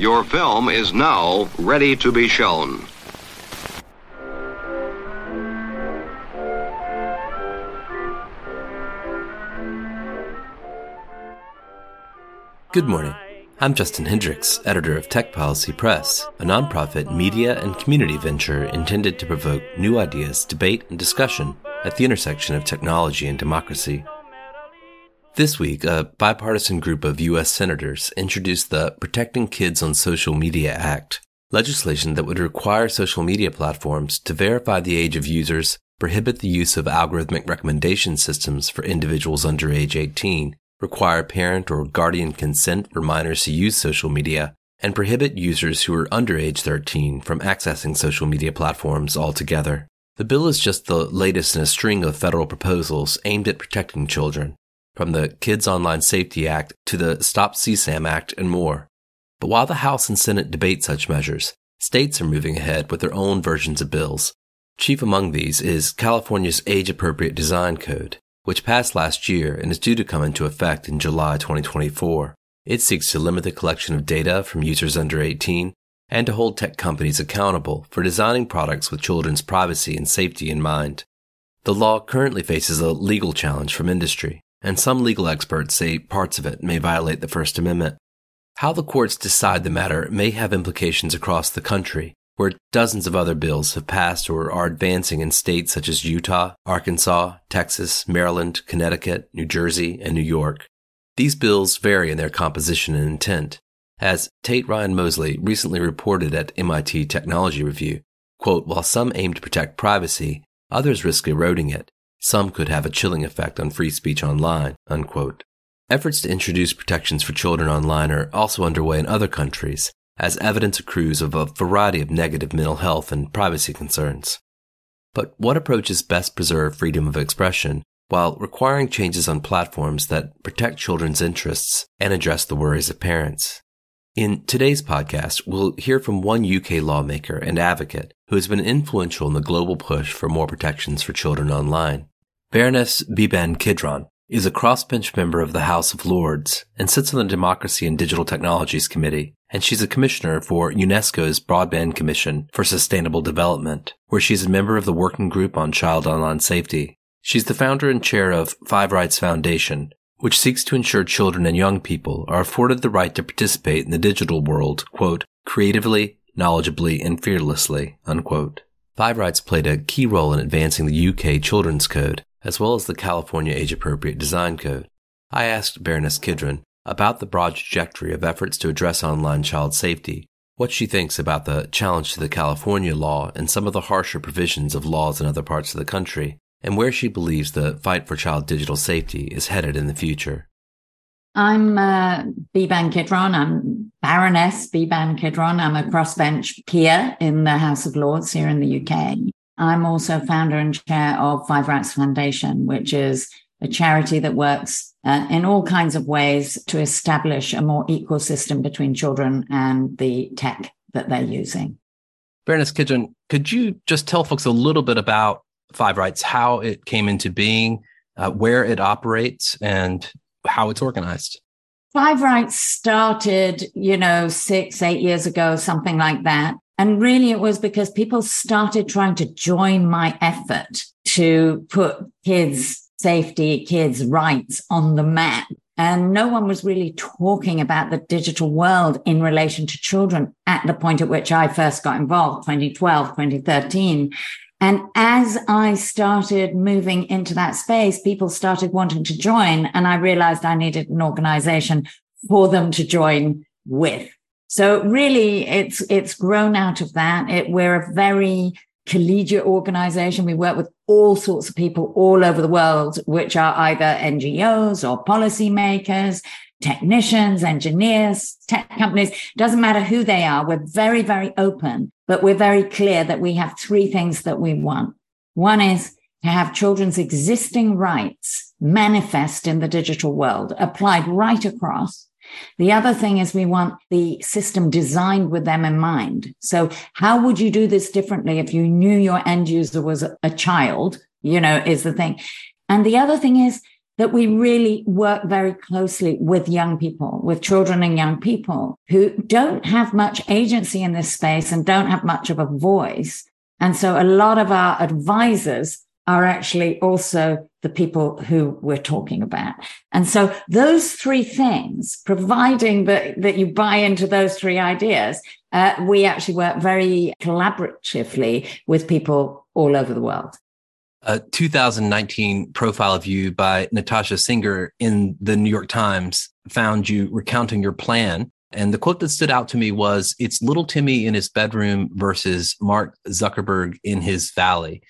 Your film is now ready to be shown. Good morning. I'm Justin Hendrix, editor of Tech Policy Press, a nonprofit media and community venture intended to provoke new ideas, debate, and discussion at the intersection of technology and democracy. This week, a bipartisan group of U.S. senators introduced the Protecting Kids on Social Media Act, legislation that would require social media platforms to verify the age of users, prohibit the use of algorithmic recommendation systems for individuals under age 18, require parent or guardian consent for minors to use social media, and prohibit users who are under age 13 from accessing social media platforms altogether. The bill is just the latest in a string of federal proposals aimed at protecting children, from the Kids Online Safety Act to the Stop CSAM Act and more. But while the House and Senate debate such measures, states are moving ahead with their own versions of bills. Chief among these is California's Age Appropriate Design Code, which passed last year and is due to come into effect in July 2024. It seeks to limit the collection of data from users under 18 and to hold tech companies accountable for designing products with children's privacy and safety in mind. The law currently faces a legal challenge from industry, and some legal experts say parts of it may violate the First Amendment. How the courts decide the matter may have implications across the country, where dozens of other bills have passed or are advancing in states such as Utah, Arkansas, Texas, Maryland, Connecticut, New Jersey, and New York. These bills vary in their composition and intent. As Tate Ryan Mosley recently reported at MIT Technology Review, quote, while some aim to protect privacy, others risk eroding it. Some could have a chilling effect on free speech online, unquote. Efforts to introduce protections for children online are also underway in other countries, as evidence accrues of a variety of negative mental health and privacy concerns. But what approaches best preserve freedom of expression while requiring changes on platforms that protect children's interests and address the worries of parents? In today's podcast, we'll hear from one UK lawmaker and advocate who has been influential in the global push for more protections for children online. Baroness Beeban Kidron is a crossbench member of the House of Lords and sits on the Democracy and Digital Technologies Committee, and she's a commissioner for UNESCO's Broadband Commission for Sustainable Development, where she's a member of the Working Group on Child Online Safety. She's the founder and chair of Five Rights Foundation, which seeks to ensure children and young people are afforded the right to participate in the digital world, quote, creatively, knowledgeably, and fearlessly, unquote. Five Rights played a key role in advancing the UK Children's Code, as well as the California Age Appropriate Design Code. I asked Baroness Kidron about the broad trajectory of efforts to address online child safety, what she thinks about the challenge to the California law and some of the harsher provisions of laws in other parts of the country, and where she believes the fight for child digital safety is headed in the future. I'm uh, Beeban Kidron. I'm Baroness Beeban Kidron. I'm a crossbench peer in the House of Lords here in the UK. I'm also founder and chair of Five Rights Foundation, which is a charity that works uh, in all kinds of ways to establish a more equal system between children and the tech that they're using. Baroness Kidron, could you just tell folks a little bit about Five Rights, how it came into being, uh, where it operates, and how it's organized? Five Rights started, you know, six, eight years ago, something like that. And really, it was because people started trying to join my effort to put kids' safety, kids' rights on the map. And no one was really talking about the digital world in relation to children at the point at which I first got involved, 2012, 2013. And as I started moving into that space, people started wanting to join. And I realized I needed an organization for them to join with. So really it's, it's grown out of that. It, we're a very collegiate organization. We work with all sorts of people all over the world, which are either NGOs or policymakers, technicians, engineers, tech companies. Doesn't matter who they are. We're very, very open, but we're very clear that we have three things that we want. One is to have children's existing rights manifest in the digital world, applied right across. The other thing is we want the system designed with them in mind. So how would you do this differently if you knew your end user was a child, you know, is the thing. And the other thing is that we really work very closely with young people, with children and young people who don't have much agency in this space and don't have much of a voice. And so a lot of our advisors are actually also the people who we're talking about. And so those three things, providing that, that you buy into those three ideas, uh, we actually work very collaboratively with people all over the world. A 2019 profile of you by Natasha Singer in the New York Times found you recounting your plan. And the quote that stood out to me was It's little Timmy in his bedroom versus Mark Zuckerberg in his valley.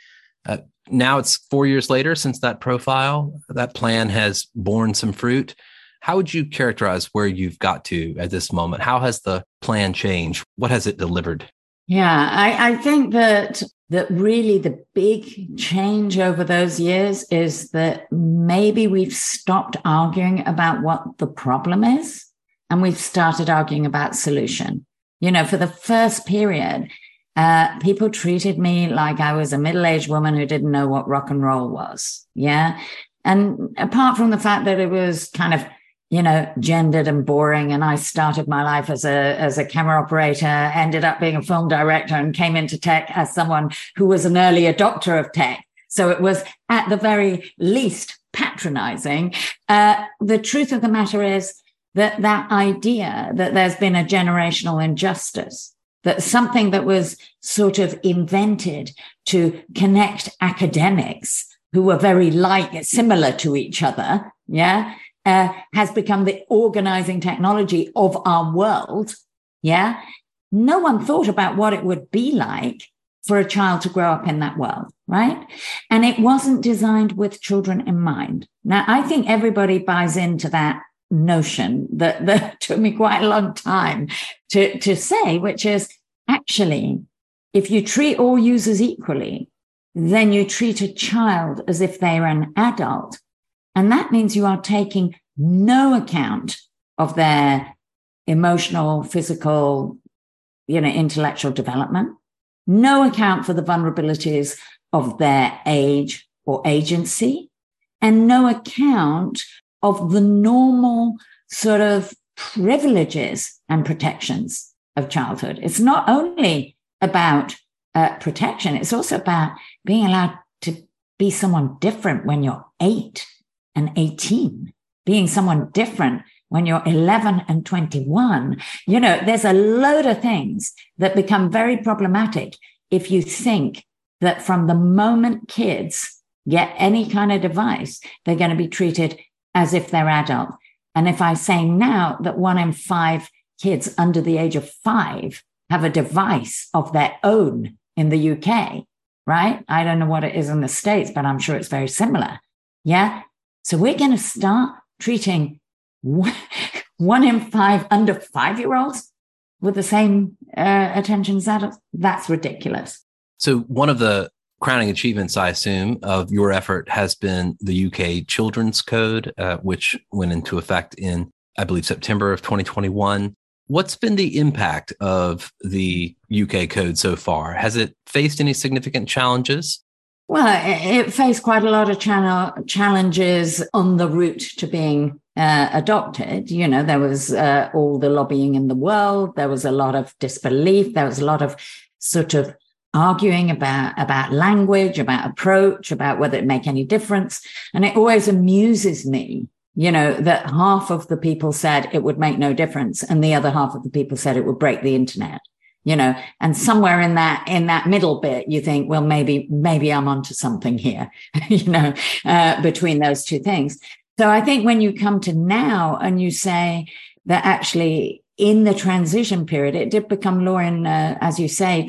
Uh, now it's four years later since that profile. That plan has borne some fruit. How would you characterize where you've got to at this moment? How has the plan changed? What has it delivered? Yeah, I, I think that that really the big change over those years is that maybe we've stopped arguing about what the problem is and we've started arguing about solution. You know, for the first period, uh, people treated me like I was a middle aged woman who didn't know what rock and roll was. Yeah. And apart from the fact that it was kind of you know, gendered and boring. And I started my life as a, as a camera operator, ended up being a film director and came into tech as someone who was an early adopter of tech. So it was at the very least patronizing. Uh, the truth of the matter is that that idea that there's been a generational injustice, that something that was sort of invented to connect academics who were very like, similar to each other. Yeah uh, has become the organizing technology of our world. Yeah. No one thought about what it would be like for a child to grow up in that world, right? And it wasn't designed with children in mind. Now, I think everybody buys into that notion that, that took me quite a long time to, to say, which is actually, if you treat all users equally, then you treat a child as if they're an adult. And that means you are taking no account of their emotional, physical, you know, intellectual development, no account for the vulnerabilities of their age or agency, and no account of the normal sort of privileges and protections of childhood. It's not only about uh, protection, it's also about being allowed to be someone different when you're eight and 18, being someone different when you're 11 and 21. You know, there's a load of things that become very problematic if you think that from the moment kids get any kind of device, they're going to be treated as if they're adult. And if I say now that one in five kids under the age of five have a device of their own in the UK, right? I don't know what it is in the States, but I'm sure it's very similar. Yeah. So we're going to start treating one in five under five year olds with the same uh, attention as adults. That's ridiculous. So one of the crowning achievements, I assume, of your effort has been the UK Children's Code, uh, which went into effect in, I believe, September of 2021. What's been the impact of the UK code so far? Has it faced any significant challenges? Well, it faced quite a lot of challenges on the route to being uh, adopted. You know, there was uh, all the lobbying in the world. There was a lot of disbelief. There was a lot of sort of arguing about about language, about approach, about whether it make any difference. And it always amuses me, you know, that half of the people said it would make no difference, and the other half of the people said it would break the internet you know, and somewhere in that, in that middle bit, you think, well, maybe, maybe I'm onto something here, you know, uh, between those two things. So I think when you come to now and you say that actually in the transition period, it did become law in, uh, as you say,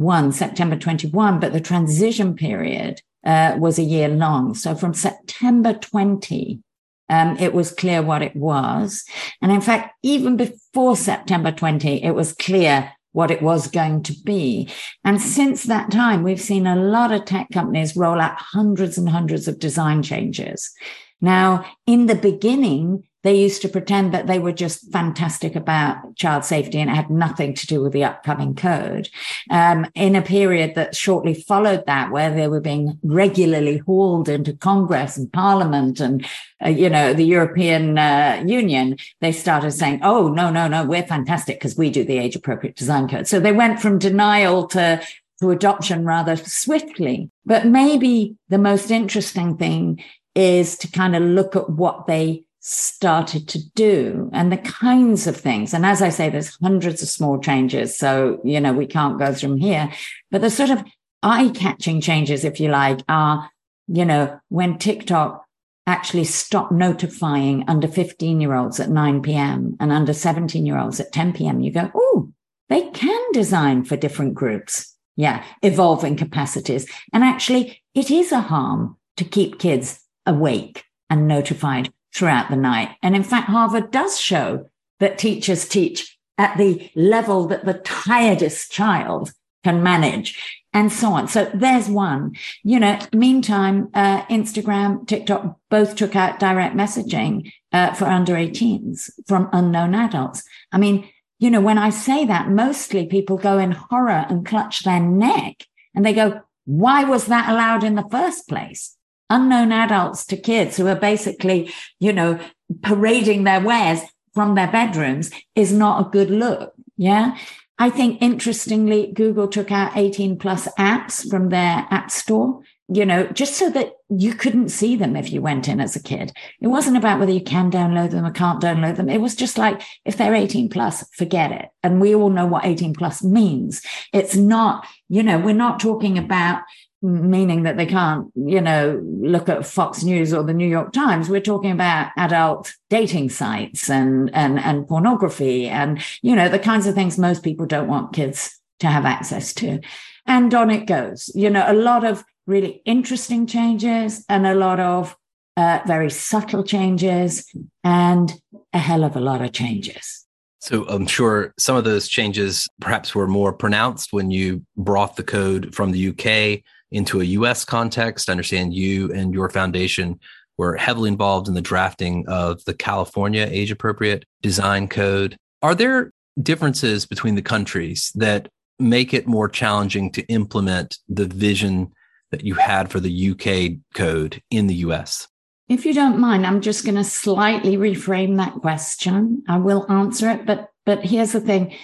21, September 21, but the transition period, uh, was a year long. So from September 20, um, it was clear what it was. And in fact, even before September 20, it was clear what it was going to be. And since that time, we've seen a lot of tech companies roll out hundreds and hundreds of design changes. Now, in the beginning, they used to pretend that they were just fantastic about child safety and it had nothing to do with the upcoming code. Um, in a period that shortly followed that, where they were being regularly hauled into Congress and Parliament and, uh, you know, the European uh, Union, they started saying, oh, no, no, no, we're fantastic because we do the age appropriate design code. So they went from denial to to adoption rather swiftly. But maybe the most interesting thing is to kind of look at what they started to do and the kinds of things. And as I say, there's hundreds of small changes. So, you know, we can't go through them here, but the sort of eye catching changes, if you like, are, you know, when TikTok actually stopped notifying under 15 year olds at 9 p.m. and under 17 year olds at 10 p.m. You go, oh, they can design for different groups. Yeah. Evolving capacities. And actually it is a harm to keep kids awake and notified throughout the night. And in fact, Harvard does show that teachers teach at the level that the tiredest child can manage and so on. So there's one, you know, meantime, uh, Instagram, TikTok both took out direct messaging, uh, for under 18s from unknown adults. I mean, you know, when I say that, mostly people go in horror and clutch their neck and they go, why was that allowed in the first place? Unknown adults to kids who are basically, you know, parading their wares from their bedrooms is not a good look. Yeah. I think interestingly, Google took out 18 plus apps from their app store, you know, just so that you couldn't see them if you went in as a kid. It wasn't about whether you can download them or can't download them. It was just like, if they're 18 plus, forget it. And we all know what 18 plus means. It's not, you know, we're not talking about meaning that they can't, you know, look at Fox News or the New York Times. We're talking about adult dating sites and, and, and pornography and, you know, the kinds of things most people don't want kids to have access to. And on it goes, you know, a lot of really interesting changes and a lot of uh, very subtle changes and a hell of a lot of changes. So I'm sure some of those changes perhaps were more pronounced when you brought the code from the UK into a US context. I understand you and your foundation were heavily involved in the drafting of the California age appropriate design code. Are there differences between the countries that make it more challenging to implement the vision that you had for the UK code in the US? If you don't mind, I'm just going to slightly reframe that question. I will answer it, but but here's the thing.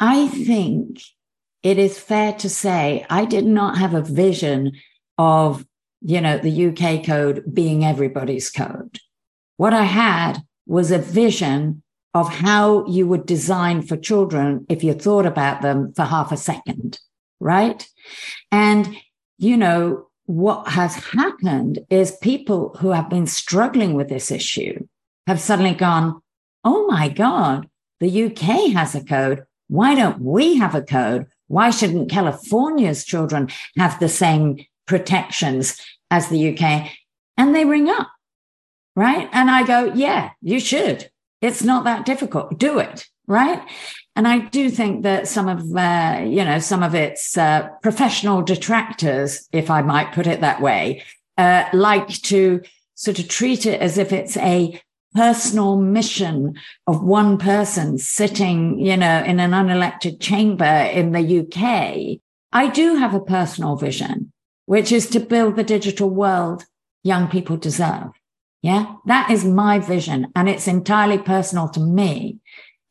I think it is fair to say I did not have a vision of, you know, the UK code being everybody's code. What I had was a vision of how you would design for children if you thought about them for half a second, right? And, you know, what has happened is people who have been struggling with this issue have suddenly gone, Oh my God, the UK has a code. Why don't we have a code? Why shouldn't California's children have the same protections as the UK? And they ring up, right? And I go, yeah, you should. It's not that difficult. Do it, right? And I do think that some of, uh, you know, some of its uh, professional detractors, if I might put it that way, uh, like to sort of treat it as if it's a personal mission of one person sitting, you know, in an unelected chamber in the UK, I do have a personal vision, which is to build the digital world young people deserve. Yeah. That is my vision and it's entirely personal to me.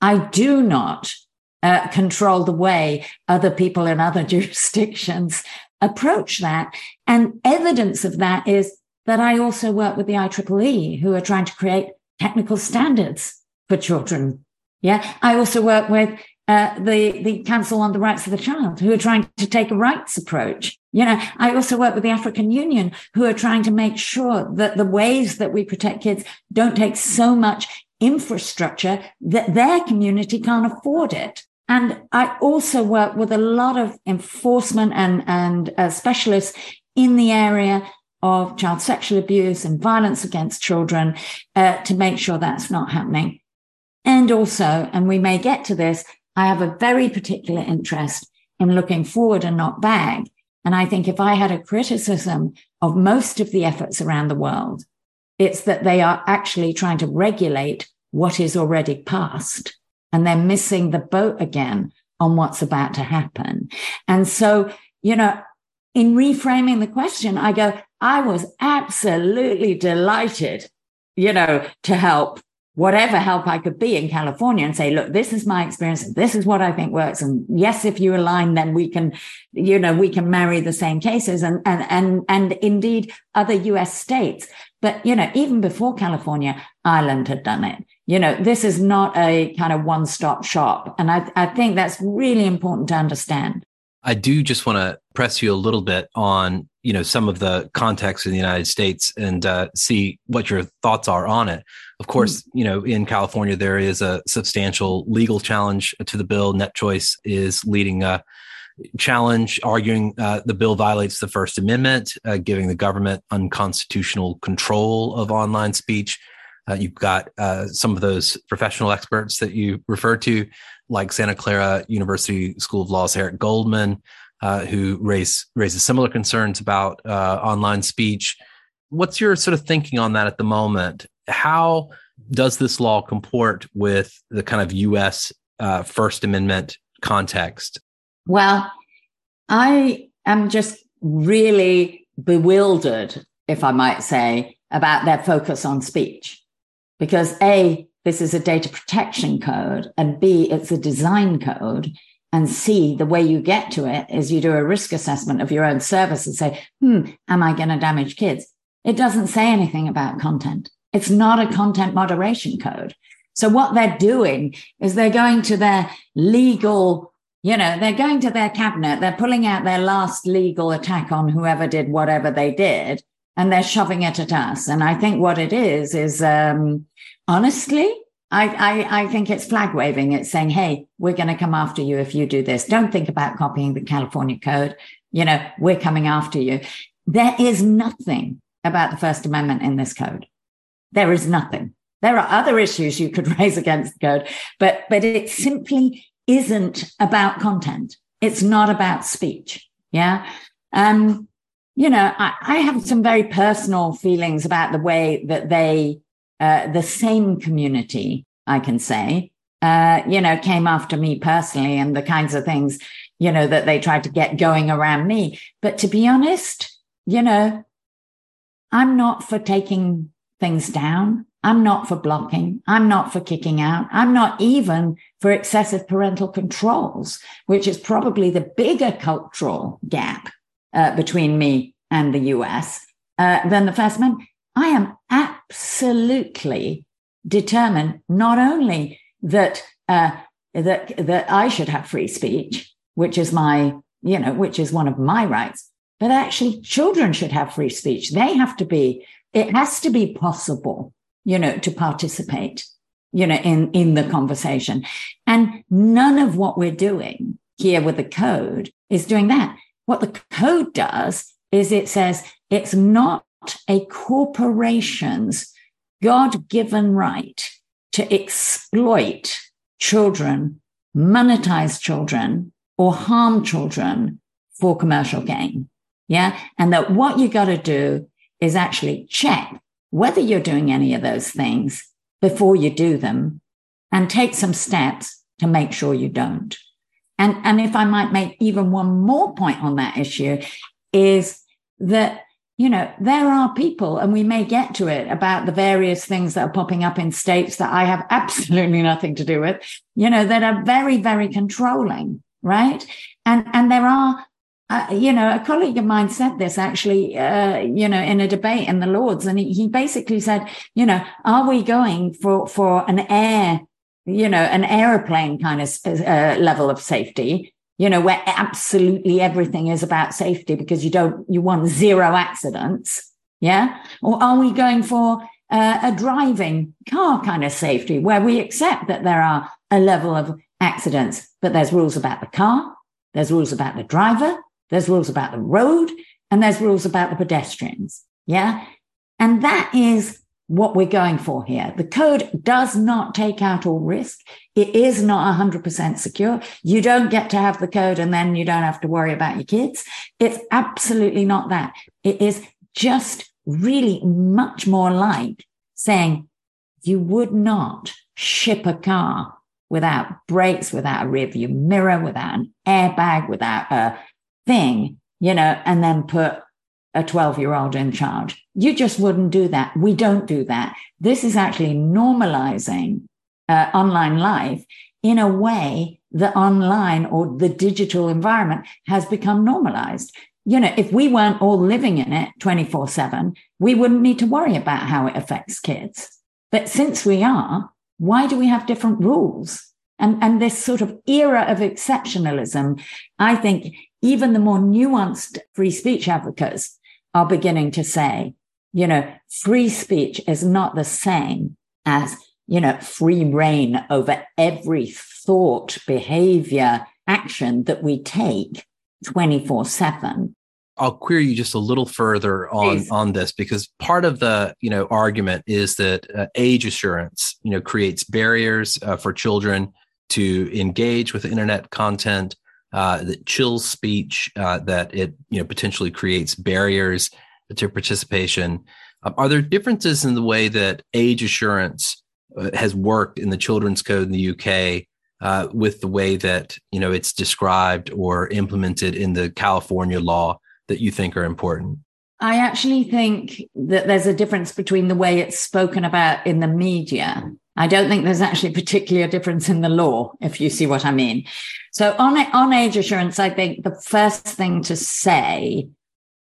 I do not uh, control the way other people in other jurisdictions approach that. And evidence of that is that I also work with the IEEE who are trying to create technical standards for children. Yeah. I also work with uh, the, the Council on the Rights of the Child, who are trying to take a rights approach. You know, I also work with the African Union, who are trying to make sure that the ways that we protect kids don't take so much infrastructure that their community can't afford it. And I also work with a lot of enforcement and, and uh, specialists in the area of child sexual abuse and violence against children uh, to make sure that's not happening. And also, and we may get to this, I have a very particular interest in looking forward and not back. And I think if I had a criticism of most of the efforts around the world, It's that they are actually trying to regulate what is already past and they're missing the boat again on what's about to happen. And so, you know, in reframing the question, I go, I was absolutely delighted, you know, to help whatever help I could be in California and say, look, this is my experience. This is what I think works. And yes, if you align, then we can, you know, we can marry the same cases and, and, and, and indeed other US states. But, you know, even before California, Ireland had done it. You know, this is not a kind of one stop shop. And I, I think that's really important to understand. I do just want to press you a little bit on, you know, some of the context in the United States and uh, see what your thoughts are on it. Of course, mm-hmm. you know, in California, there is a substantial legal challenge to the bill. Net Choice is leading a challenge, arguing uh, the bill violates the First Amendment, uh, giving the government unconstitutional control of online speech. Uh, you've got uh, some of those professional experts that you referred to, like Santa Clara University School of Law's Eric Goldman, uh, who raise raises similar concerns about uh, online speech. What's your sort of thinking on that at the moment? how does this law comport with the kind of U.S. Uh, First Amendment context? Well, I am just really bewildered, if I might say, about their focus on speech. Because A, this is a data protection code, and B, it's a design code. And C, the way you get to it is you do a risk assessment of your own service and say, hmm, am I going to damage kids? It doesn't say anything about content. It's not a content moderation code. So what they're doing is they're going to their legal, you know, they're going to their cabinet, they're pulling out their last legal attack on whoever did whatever they did, and they're shoving it at us. And I think what it is is um, honestly, I, I, I think it's flag waving. It's saying, hey, we're going to come after you if you do this. Don't think about copying the California code. You know, we're coming after you. There is nothing about the First Amendment in this code. There is nothing. There are other issues you could raise against the code, but, but it simply isn't about content. It's not about speech. Yeah. Um, you know, I, I have some very personal feelings about the way that they, uh, the same community, I can say, uh, you know, came after me personally and the kinds of things, you know, that they tried to get going around me. But to be honest, you know, I'm not for taking things down. I'm not for blocking. I'm not for kicking out. I'm not even for excessive parental controls, which is probably the bigger cultural gap uh, between me and the US uh, than the First Amendment. I am absolutely determined not only that uh, that that I should have free speech, which is my you know which is one of my rights, but actually children should have free speech. They have to be it has to be possible, you know, to participate, you know, in, in the conversation. And none of what we're doing here with the code is doing that. What the code does is it says it's not a corporation's God given right to exploit children, monetize children, or harm children for commercial gain. Yeah. And that what you got to do is actually check whether you're doing any of those things before you do them and take some steps to make sure you don't. And, and if I might make even one more point on that issue is that, you know, there are people, and we may get to it about the various things that are popping up in states that I have absolutely nothing to do with, you know, that are very, very controlling, right? And, and there are uh, you know, a colleague of mine said this actually, uh, you know, in a debate in the Lords, and he, he basically said, you know, are we going for for an air, you know, an aeroplane kind of uh, level of safety, you know, where absolutely everything is about safety because you don't you want zero accidents, yeah, or are we going for uh, a driving car kind of safety where we accept that there are a level of accidents, but there's rules about the car, there's rules about the driver there's rules about the road and there's rules about the pedestrians. Yeah. And that is what we're going for here. The code does not take out all risk. It is not 100% secure. You don't get to have the code and then you don't have to worry about your kids. It's absolutely not that. It is just really much more like saying you would not ship a car without brakes, without a rearview mirror, without an airbag, without a thing, you know, and then put a 12 year old in charge. You just wouldn't do that. We don't do that. This is actually normalizing uh, online life in a way that online or the digital environment has become normalized. You know, if we weren't all living in it 24 seven, we wouldn't need to worry about how it affects kids. But since we are, why do we have different rules? And, and this sort of era of exceptionalism, I think even the more nuanced free speech advocates are beginning to say, you know, free speech is not the same as, you know, free reign over every thought, behavior, action that we take 24 7. I'll query you just a little further on Please. on this because part of the you know argument is that uh, age assurance you know creates barriers uh, for children to engage with internet content uh, that chills speech uh, that it you know potentially creates barriers to participation um, are there differences in the way that age assurance uh, has worked in the children's code in the UK uh, with the way that you know it's described or implemented in the California law that you think are important? I actually think that there's a difference between the way it's spoken about in the media. I don't think there's actually particularly a difference in the law, if you see what I mean. So on on age assurance, I think the first thing to say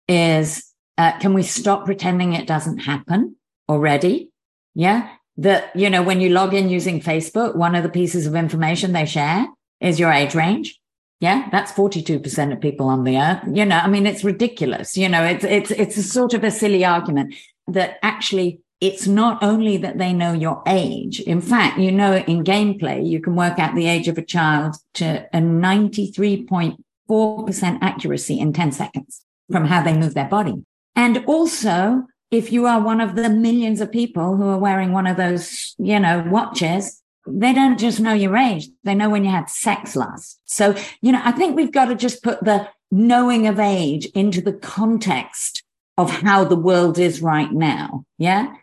is, uh, can we stop pretending it doesn't happen already? Yeah, that you know when you log in using Facebook, one of the pieces of information they share is your age range. Yeah, that's 42% of people on the earth. You know, I mean, it's ridiculous. You know, it's, it's, it's a sort of a silly argument that actually it's not only that they know your age. In fact, you know, in gameplay, you can work out the age of a child to a 93.4% accuracy in 10 seconds from how they move their body. And also, if you are one of the millions of people who are wearing one of those, you know, watches, they don't just know your age. They know when you had sex last. So, you know, I think we've got to just put the knowing of age into the context of how the world is right now. Yeah.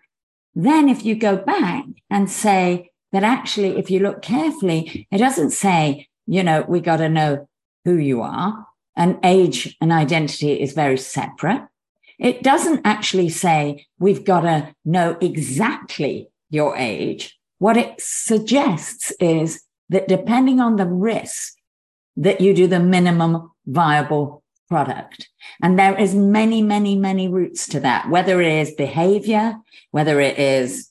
Then if you go back and say that actually, if you look carefully, it doesn't say, you know, we got to know who you are and age and identity is very separate. It doesn't actually say we've got to know exactly your age what it suggests is that depending on the risk, that you do the minimum viable product. And there is many, many, many routes to that, whether it is behavior, whether it is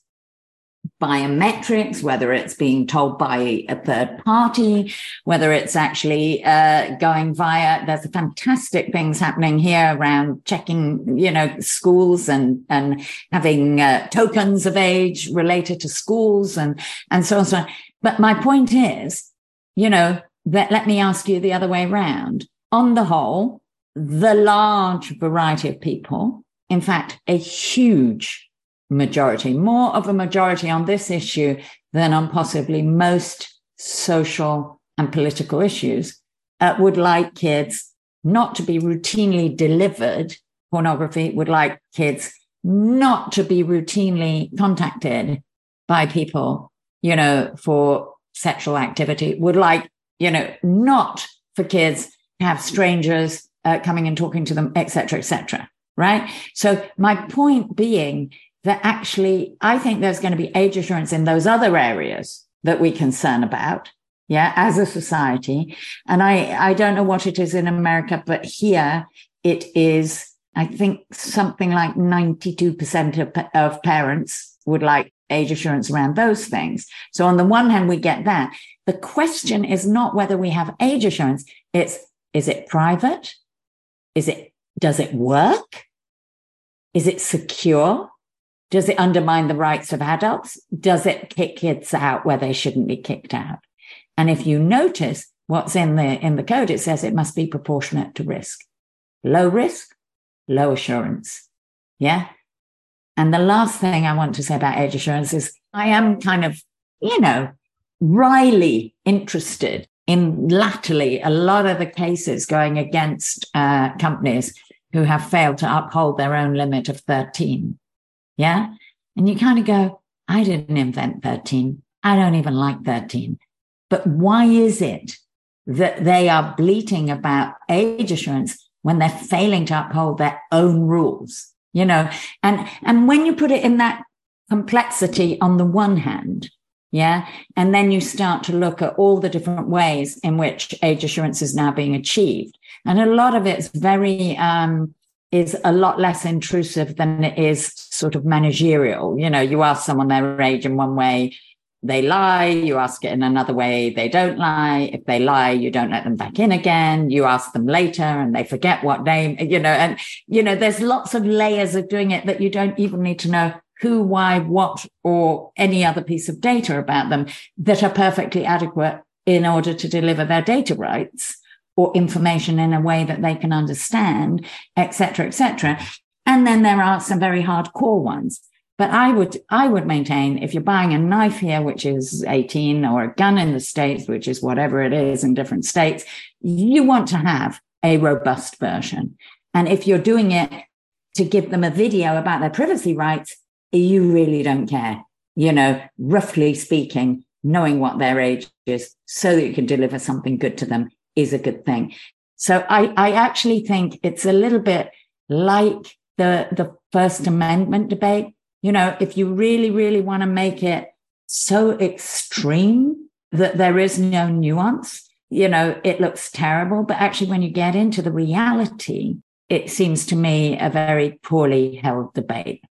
biometrics, whether it's being told by a third party, whether it's actually uh, going via. There's fantastic things happening here around checking, you know, schools and and having uh, tokens of age related to schools and and so on. So on. But my point is, you know, that let me ask you the other way around. On the whole, the large variety of people, in fact, a huge majority, more of a majority on this issue than on possibly most social and political issues, uh, would like kids not to be routinely delivered pornography, would like kids not to be routinely contacted by people, you know, for sexual activity, would like, you know, not for kids to have strangers uh, coming and talking to them, etc., etc. right? So my point being that actually I think there's going to be age assurance in those other areas that we concern about. Yeah, as a society. And I, I don't know what it is in America, but here it is, I think something like 92% of, of parents would like age assurance around those things. So on the one hand, we get that. The question is not whether we have age assurance. It's, is it private? Is it, does it work? Is it secure? Does it undermine the rights of adults? Does it kick kids out where they shouldn't be kicked out? And if you notice what's in the, in the code, it says it must be proportionate to risk. Low risk, low assurance. Yeah. And the last thing I want to say about age assurance is I am kind of, you know, wryly interested in latterly a lot of the cases going against uh, companies who have failed to uphold their own limit of 13. Yeah. And you kind of go, I didn't invent 13. I don't even like 13. But why is it that they are bleating about age assurance when they're failing to uphold their own rules? You know, and, and when you put it in that complexity on the one hand, yeah. And then you start to look at all the different ways in which age assurance is now being achieved. And a lot of it's very, um, is a lot less intrusive than it is sort of managerial. You know, you ask someone their age in one way, they lie. You ask it in another way, they don't lie. If they lie, you don't let them back in again. You ask them later and they forget what name, you know, and, you know, there's lots of layers of doing it that you don't even need to know who, why, what, or any other piece of data about them that are perfectly adequate in order to deliver their data rights or information in a way that they can understand, etc., etc. And then there are some very hardcore ones. But I would, I would maintain if you're buying a knife here, which is 18 or a gun in the States, which is whatever it is in different states, you want to have a robust version. And if you're doing it to give them a video about their privacy rights, you really don't care. You know, roughly speaking, knowing what their age is so that you can deliver something good to them is a good thing. So I, I actually think it's a little bit like the, the First Amendment debate. You know, if you really, really want to make it so extreme that there is no nuance, you know, it looks terrible. But actually, when you get into the reality, it seems to me a very poorly held debate.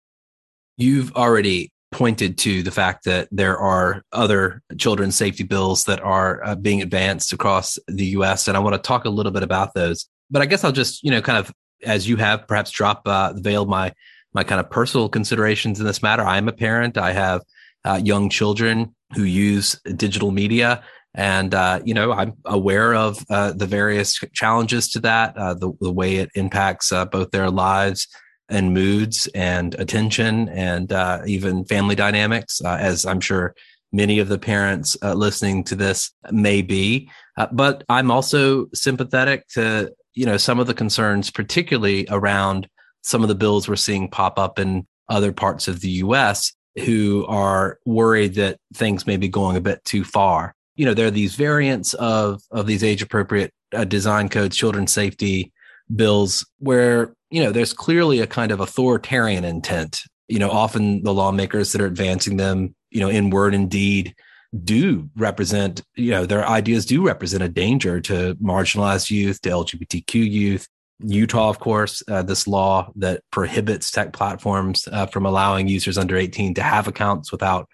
You've already pointed to the fact that there are other children's safety bills that are uh, being advanced across the US. And I want to talk a little bit about those. But I guess I'll just, you know, kind of as you have perhaps drop uh, the veil my my kind of personal considerations in this matter. I am a parent. I have uh, young children who use digital media. And, uh, you know, I'm aware of uh, the various challenges to that, uh, the, the way it impacts both their lives and moods and attention and uh, even family dynamics, uh, as I'm sure many of the parents uh, listening to this may be. Uh, but I'm also sympathetic to you know some of the concerns, particularly around some of the bills we're seeing pop up in other parts of the U.S. who are worried that things may be going a bit too far. You know, there are these variants of of these age appropriate uh, design codes, children's safety bills, where you know, there's clearly a kind of authoritarian intent. You know, often the lawmakers that are advancing them, you know, in word and deed do represent, you know, their ideas do represent a danger to marginalized youth, to LGBTQ youth. Utah, of course, uh, this law that prohibits tech platforms uh, from allowing users under 18 to have accounts without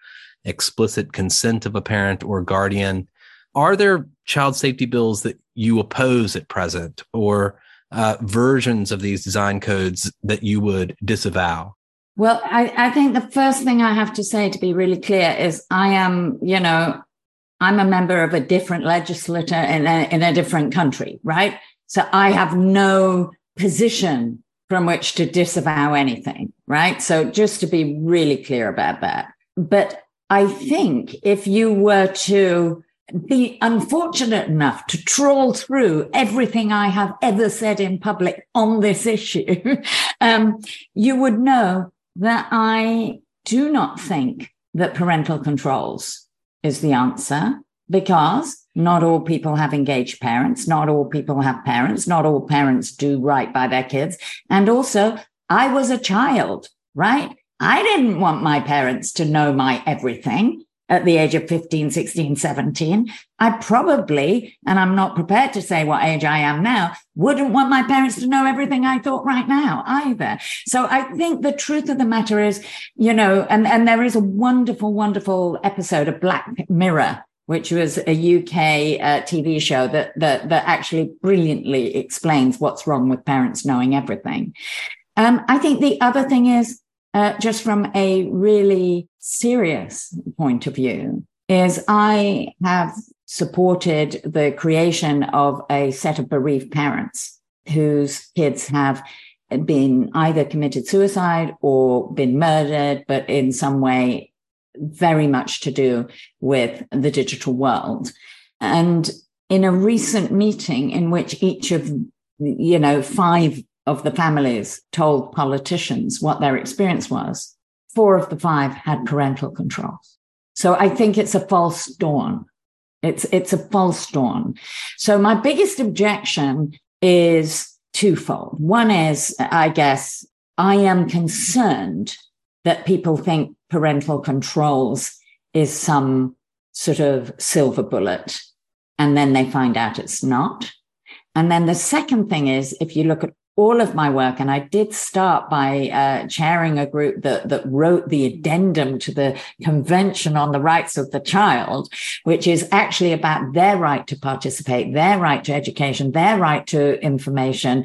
explicit consent of a parent or guardian. Are there child safety bills that you oppose at present, or uh, versions of these design codes that you would disavow? Well, I, I think the first thing I have to say to be really clear is I am, you know, I'm a member of a different legislature in a, in a different country, right? So I have no position from which to disavow anything, right? So just to be really clear about that. But I think if you were to be unfortunate enough to trawl through everything I have ever said in public on this issue, um, you would know that I do not think that parental controls is the answer because not all people have engaged parents. Not all people have parents. Not all parents do right by their kids. And also I was a child, right? I didn't want my parents to know my everything at the age of 15, 16, 17, I probably, and I'm not prepared to say what age I am now, wouldn't want my parents to know everything I thought right now either. So I think the truth of the matter is, you know, and, and there is a wonderful, wonderful episode of Black Mirror which was a UK uh, TV show that, that, that actually brilliantly explains what's wrong with parents knowing everything. Um, I think the other thing is uh, just from a really serious point of view, is I have supported the creation of a set of bereaved parents whose kids have been either committed suicide or been murdered, but in some way very much to do with the digital world. And in a recent meeting in which each of, you know, five of the families told politicians what their experience was, four of the five had parental controls. So I think it's a false dawn. It's, it's a false dawn. So my biggest objection is twofold. One is, I guess, I am concerned that people think parental controls is some sort of silver bullet. And then they find out it's not. And then the second thing is, if you look at all of my work, and I did start by uh, chairing a group that that wrote the addendum to the Convention on the Rights of the Child, which is actually about their right to participate, their right to education, their right to information.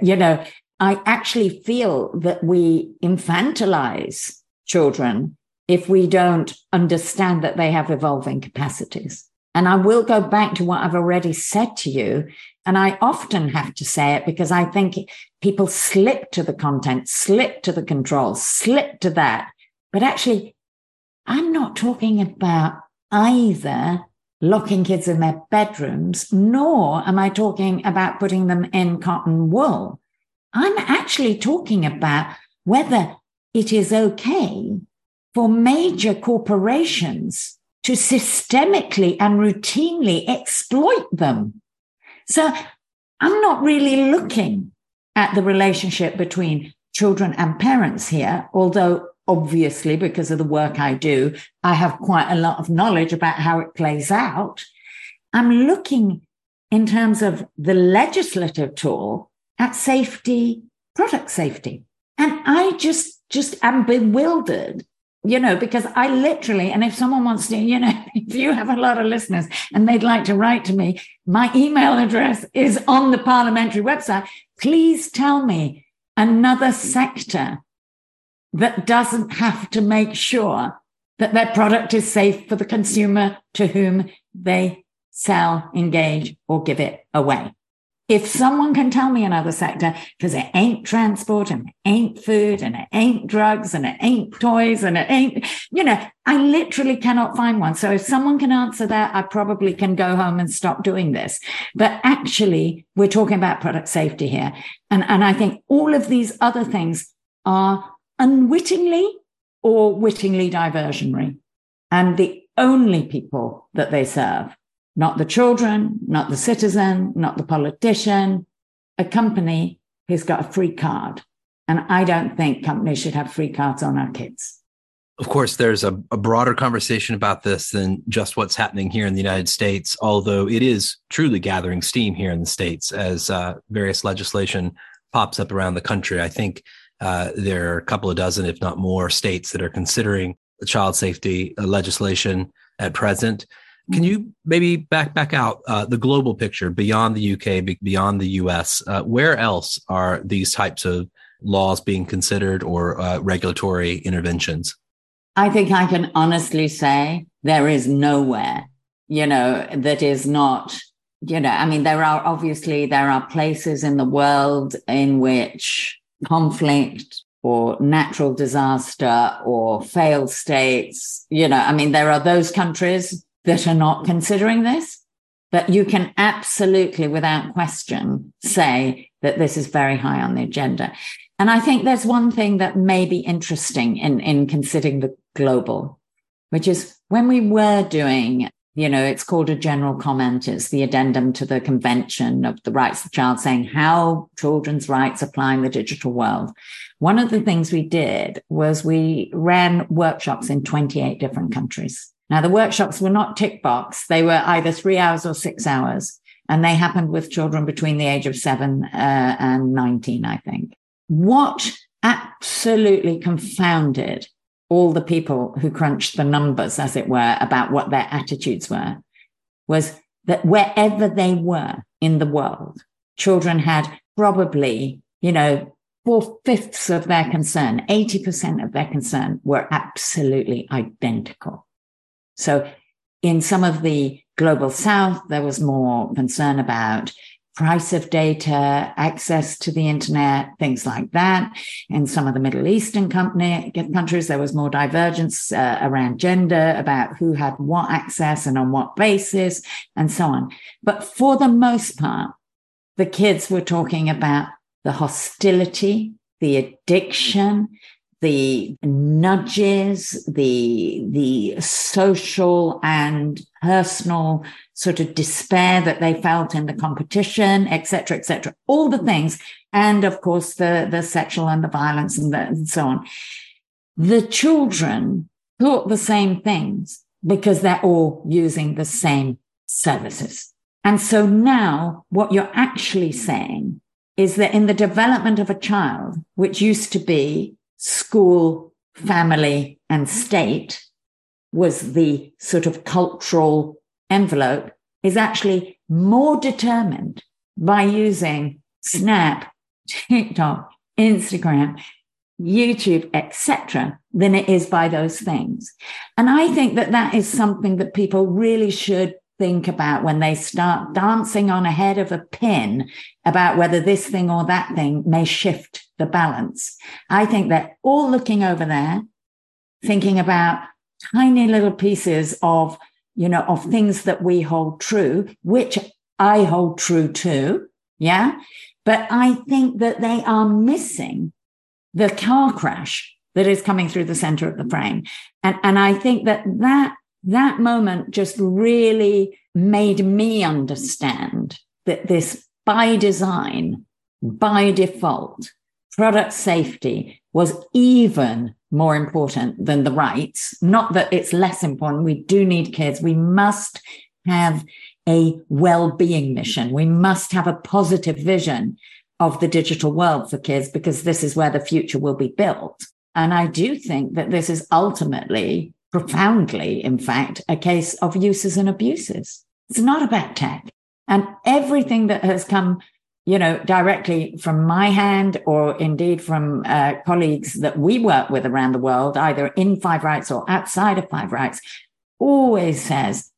You know, I actually feel that we infantilize children if we don't understand that they have evolving capacities. And I will go back to what I've already said to you. And I often have to say it because I think people slip to the content, slip to the controls, slip to that. But actually, I'm not talking about either locking kids in their bedrooms, nor am I talking about putting them in cotton wool. I'm actually talking about whether it is okay for major corporations to systemically and routinely exploit them. So I'm not really looking at the relationship between children and parents here, although obviously because of the work I do, I have quite a lot of knowledge about how it plays out. I'm looking in terms of the legislative tool at safety, product safety. And I just, just am bewildered you know, because I literally, and if someone wants to, you know, if you have a lot of listeners and they'd like to write to me, my email address is on the parliamentary website. Please tell me another sector that doesn't have to make sure that their product is safe for the consumer to whom they sell, engage, or give it away. If someone can tell me another sector, because it ain't transport and it ain't food and it ain't drugs and it ain't toys and it ain't, you know, I literally cannot find one. So if someone can answer that, I probably can go home and stop doing this. But actually, we're talking about product safety here. And, and I think all of these other things are unwittingly or wittingly diversionary. And the only people that they serve not the children, not the citizen, not the politician, a company who's got a free card. And I don't think companies should have free cards on our kids. Of course, there's a, a, broader conversation about this than just what's happening here in the United States, although it is truly gathering steam here in the States as uh, various legislation pops up around the country. I think uh, there are a couple of dozen, if not more, states that are considering child safety legislation at present. Can you maybe back back out uh, the global picture beyond the UK, beyond the US? Uh, where else are these types of laws being considered or uh, regulatory interventions? I think I can honestly say there is nowhere, you know, that is not, you know, I mean, there are obviously there are places in the world in which conflict or natural disaster or failed states, you know, I mean, there are those countries that are not considering this. But you can absolutely, without question, say that this is very high on the agenda. And I think there's one thing that may be interesting in, in considering the global, which is when we were doing, you know, it's called a general comment, it's the addendum to the Convention of the Rights of the Child saying how children's rights apply in the digital world. One of the things we did was we ran workshops in 28 different countries. Now, the workshops were not tick box. They were either three hours or six hours. And they happened with children between the age of seven uh, and 19, I think. What absolutely confounded all the people who crunched the numbers, as it were, about what their attitudes were, was that wherever they were in the world, children had probably, you know, four fifths of their concern, 80% of their concern were absolutely identical. So in some of the global south, there was more concern about price of data, access to the internet, things like that. In some of the Middle Eastern company, countries, there was more divergence uh, around gender, about who had what access and on what basis, and so on. But for the most part, the kids were talking about the hostility, the addiction, the nudges, the, the social and personal sort of despair that they felt in the competition, etc., etc. all the things. And of course, the, the sexual and the violence and, the, and so on. The children thought the same things because they're all using the same services. And so now what you're actually saying is that in the development of a child, which used to be school, family, and state was the sort of cultural envelope, is actually more determined by using Snap, TikTok, Instagram, YouTube, etc., than it is by those things. And I think that that is something that people really should think about when they start dancing on a head of a pin about whether this thing or that thing may shift the balance. I think they're all looking over there, thinking about tiny little pieces of, you know, of things that we hold true, which I hold true too. Yeah. But I think that they are missing the car crash that is coming through the center of the frame. And, and I think that that that moment just really made me understand that this by design, by default, product safety was even more important than the rights. Not that it's less important. We do need kids. We must have a well-being mission. We must have a positive vision of the digital world for kids because this is where the future will be built. And I do think that this is ultimately profoundly, in fact, a case of uses and abuses. It's not about tech. And everything that has come, you know, directly from my hand or indeed from uh, colleagues that we work with around the world, either in Five Rights or outside of Five Rights, always says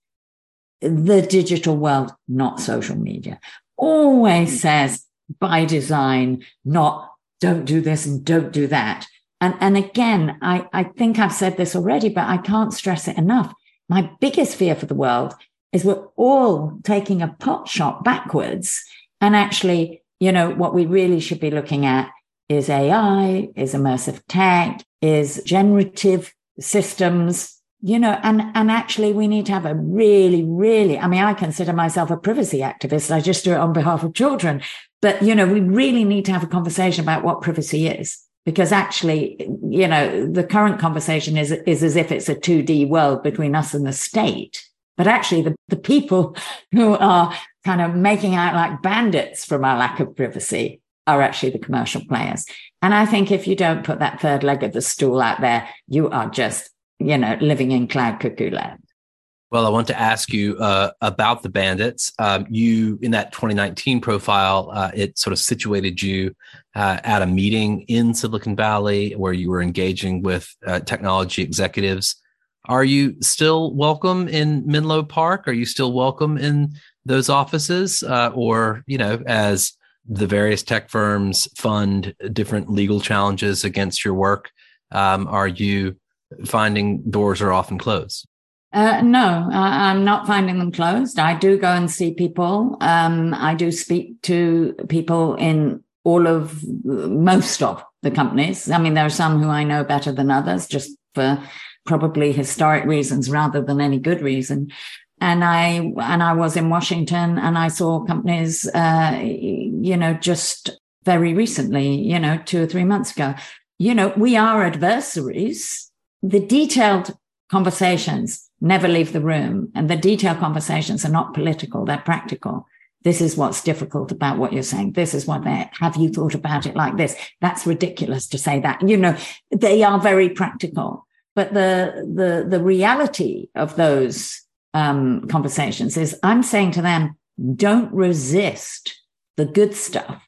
the digital world, not social media, always says by design, not don't do this and don't do that. And, and again, I, I think I've said this already, but I can't stress it enough. My biggest fear for the world is we're all taking a pot shot backwards. And actually, you know, what we really should be looking at is AI, is immersive tech, is generative systems, you know, and, and actually we need to have a really, really, I mean, I consider myself a privacy activist. I just do it on behalf of children. But, you know, we really need to have a conversation about what privacy is because actually, you know, the current conversation is, is as if it's a 2D world between us and the state. But actually, the, the people who are kind of making out like bandits from our lack of privacy are actually the commercial players. And I think if you don't put that third leg of the stool out there, you are just, you know, living in cloud cuckoo land. Well, I want to ask you uh, about the bandits. Um, you, in that 2019 profile, uh, it sort of situated you uh, at a meeting in Silicon Valley where you were engaging with uh, technology executives. Are you still welcome in Menlo Park? Are you still welcome in those offices? Uh, or, you know, as the various tech firms fund different legal challenges against your work, um, are you finding doors are often closed? Uh, no, I, am not finding them closed. I do go and see people. Um, I do speak to people in all of most of the companies. I mean, there are some who I know better than others, just for probably historic reasons rather than any good reason. And I and I was in Washington, and I saw companies, uh, you know, just very recently, you know, two or three months ago. You know, we are adversaries. The detailed conversations never leave the room. And the detailed conversations are not political, they're practical. This is what's difficult about what you're saying. This is what they have you thought about it like this? That's ridiculous to say that. You know, they are very practical. But the the the reality of those um, conversations is I'm saying to them, don't resist the good stuff.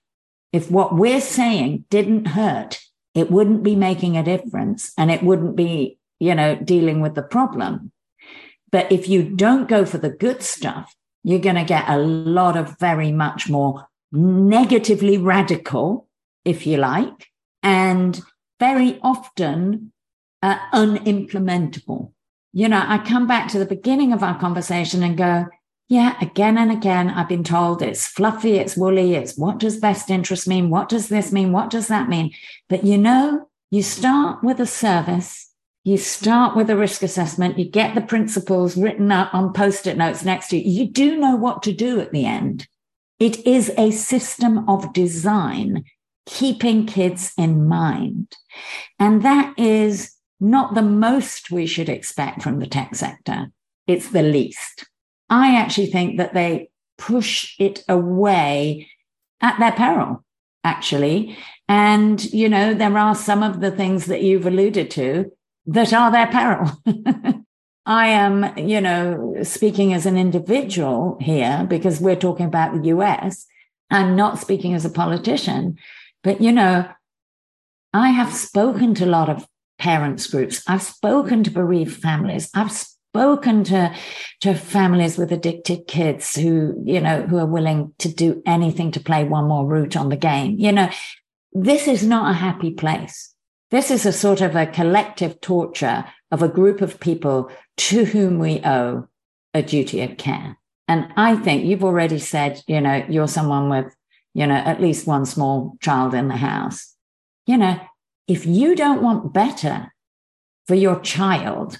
If what we're saying didn't hurt, it wouldn't be making a difference and it wouldn't be, you know, dealing with the problem. But if you don't go for the good stuff, you're going to get a lot of very much more negatively radical, if you like, and very often uh, unimplementable. You know, I come back to the beginning of our conversation and go, yeah, again and again, I've been told it's fluffy, it's woolly, it's what does best interest mean? What does this mean? What does that mean? But you know, you start with a service, you start with a risk assessment, you get the principles written up on post it notes next to you. You do know what to do at the end. It is a system of design, keeping kids in mind. And that is not the most we should expect from the tech sector. It's the least. I actually think that they push it away at their peril, actually. And, you know, there are some of the things that you've alluded to that are their peril. I am, you know, speaking as an individual here because we're talking about the US. I'm not speaking as a politician, but, you know, I have spoken to a lot of parents groups. I've spoken to bereaved families. I've spoken to, to families with addicted kids who, you know, who are willing to do anything to play one more route on the game. You know, this is not a happy place. This is a sort of a collective torture of a group of people to whom we owe a duty of care. And I think you've already said, you know, you're someone with, you know, at least one small child in the house. You know, if you don't want better for your child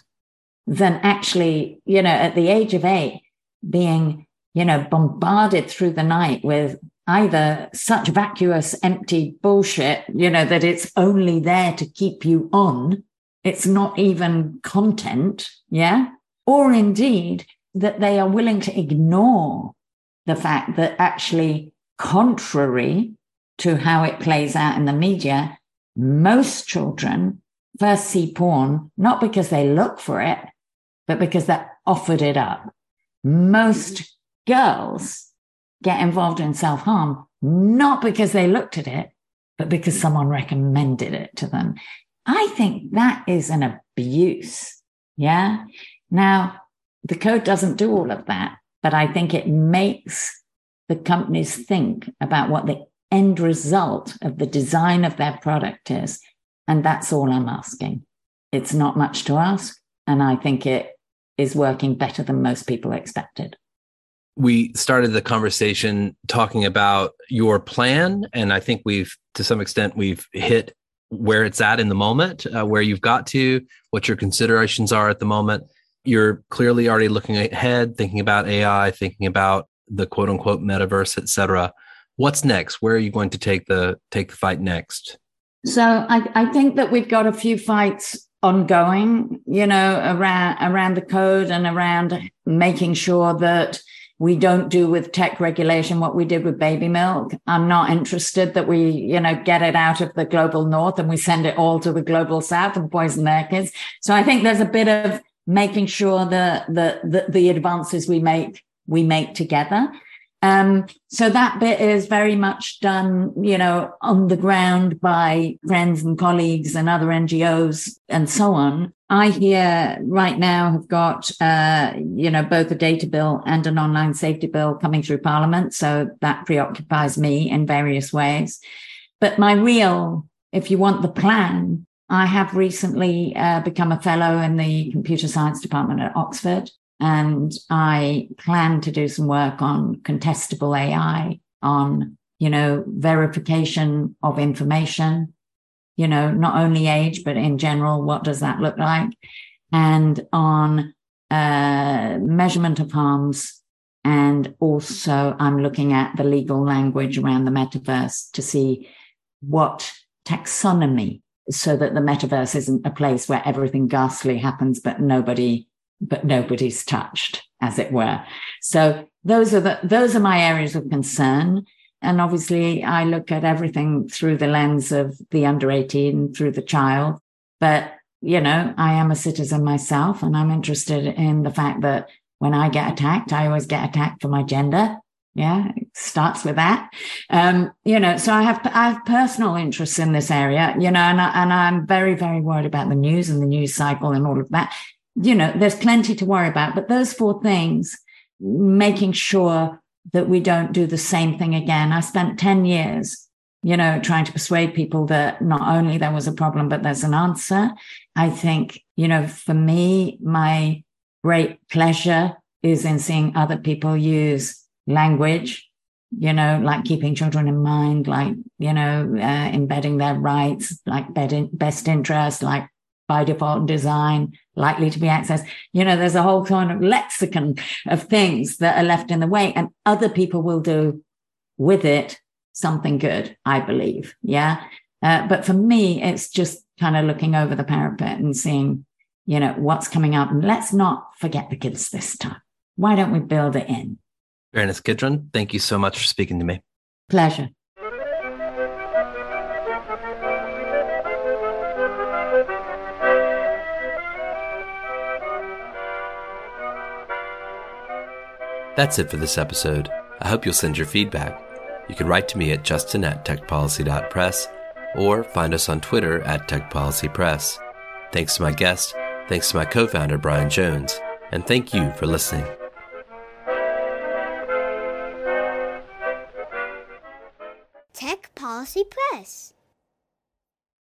than actually, you know, at the age of eight, being, you know, bombarded through the night with either such vacuous, empty bullshit, you know, that it's only there to keep you on. It's not even content. Yeah. Or indeed that they are willing to ignore the fact that actually, contrary to how it plays out in the media, most children first see porn not because they look for it, but because they're offered it up. Most girls get involved in self harm, not because they looked at it, but because someone recommended it to them. I think that is an abuse. Yeah. Now, the code doesn't do all of that, but I think it makes the companies think about what the end result of the design of their product is. And that's all I'm asking. It's not much to ask. And I think it is working better than most people expected. We started the conversation talking about your plan. And I think we've, to some extent, we've hit where it's at in the moment, uh, where you've got to, what your considerations are at the moment. You're clearly already looking ahead, thinking about AI, thinking about the quote unquote metaverse, etc. What's next? Where are you going to take the take the fight next? So I, I think that we've got a few fights ongoing, you know, around around the code and around making sure that we don't do with tech regulation what we did with baby milk. I'm not interested that we, you know, get it out of the global north and we send it all to the global south and poison their kids. So I think there's a bit of making sure that the, the, the advances we make, we make together. Um, so that bit is very much done, you know, on the ground by friends and colleagues and other NGOs and so on. I here right now have got, uh, you know, both a data bill and an online safety bill coming through Parliament. So that preoccupies me in various ways. But my real, if you want the plan, I have recently uh, become a fellow in the computer science department at Oxford. And I plan to do some work on contestable AI, on, you know, verification of information, you know, not only age, but in general, what does that look like? And on uh, measurement of harms. And also, I'm looking at the legal language around the metaverse to see what taxonomy so that the metaverse isn't a place where everything ghastly happens, but nobody but nobody's touched, as it were. So those are the those are my areas of concern. And obviously, I look at everything through the lens of the under 18, through the child. But, you know, I am a citizen myself, and I'm interested in the fact that when I get attacked, I always get attacked for my gender. Yeah, it starts with that. Um, you know, so I have I have personal interests in this area, you know, and I, and I'm very very worried about the news and the news cycle and all of that you know, there's plenty to worry about. But those four things, making sure that we don't do the same thing again. I spent 10 years, you know, trying to persuade people that not only there was a problem, but there's an answer. I think, you know, for me, my great pleasure is in seeing other people use language, you know, like keeping children in mind, like, you know, uh, embedding their rights, like best interest, like by default design, likely to be accessed. You know, there's a whole kind of lexicon of things that are left in the way and other people will do with it something good, I believe. Yeah. Uh, but for me, it's just kind of looking over the parapet and seeing, you know, what's coming up. And let's not forget the kids this time. Why don't we build it in? Baroness Kidron, thank you so much for speaking to me. Pleasure. That's it for this episode. I hope you'll send your feedback. You can write to me at justin at techpolicy.press or find us on Twitter at techpolicypress. Thanks to my guest, thanks to my co founder, Brian Jones, and thank you for listening. Tech Policy Press.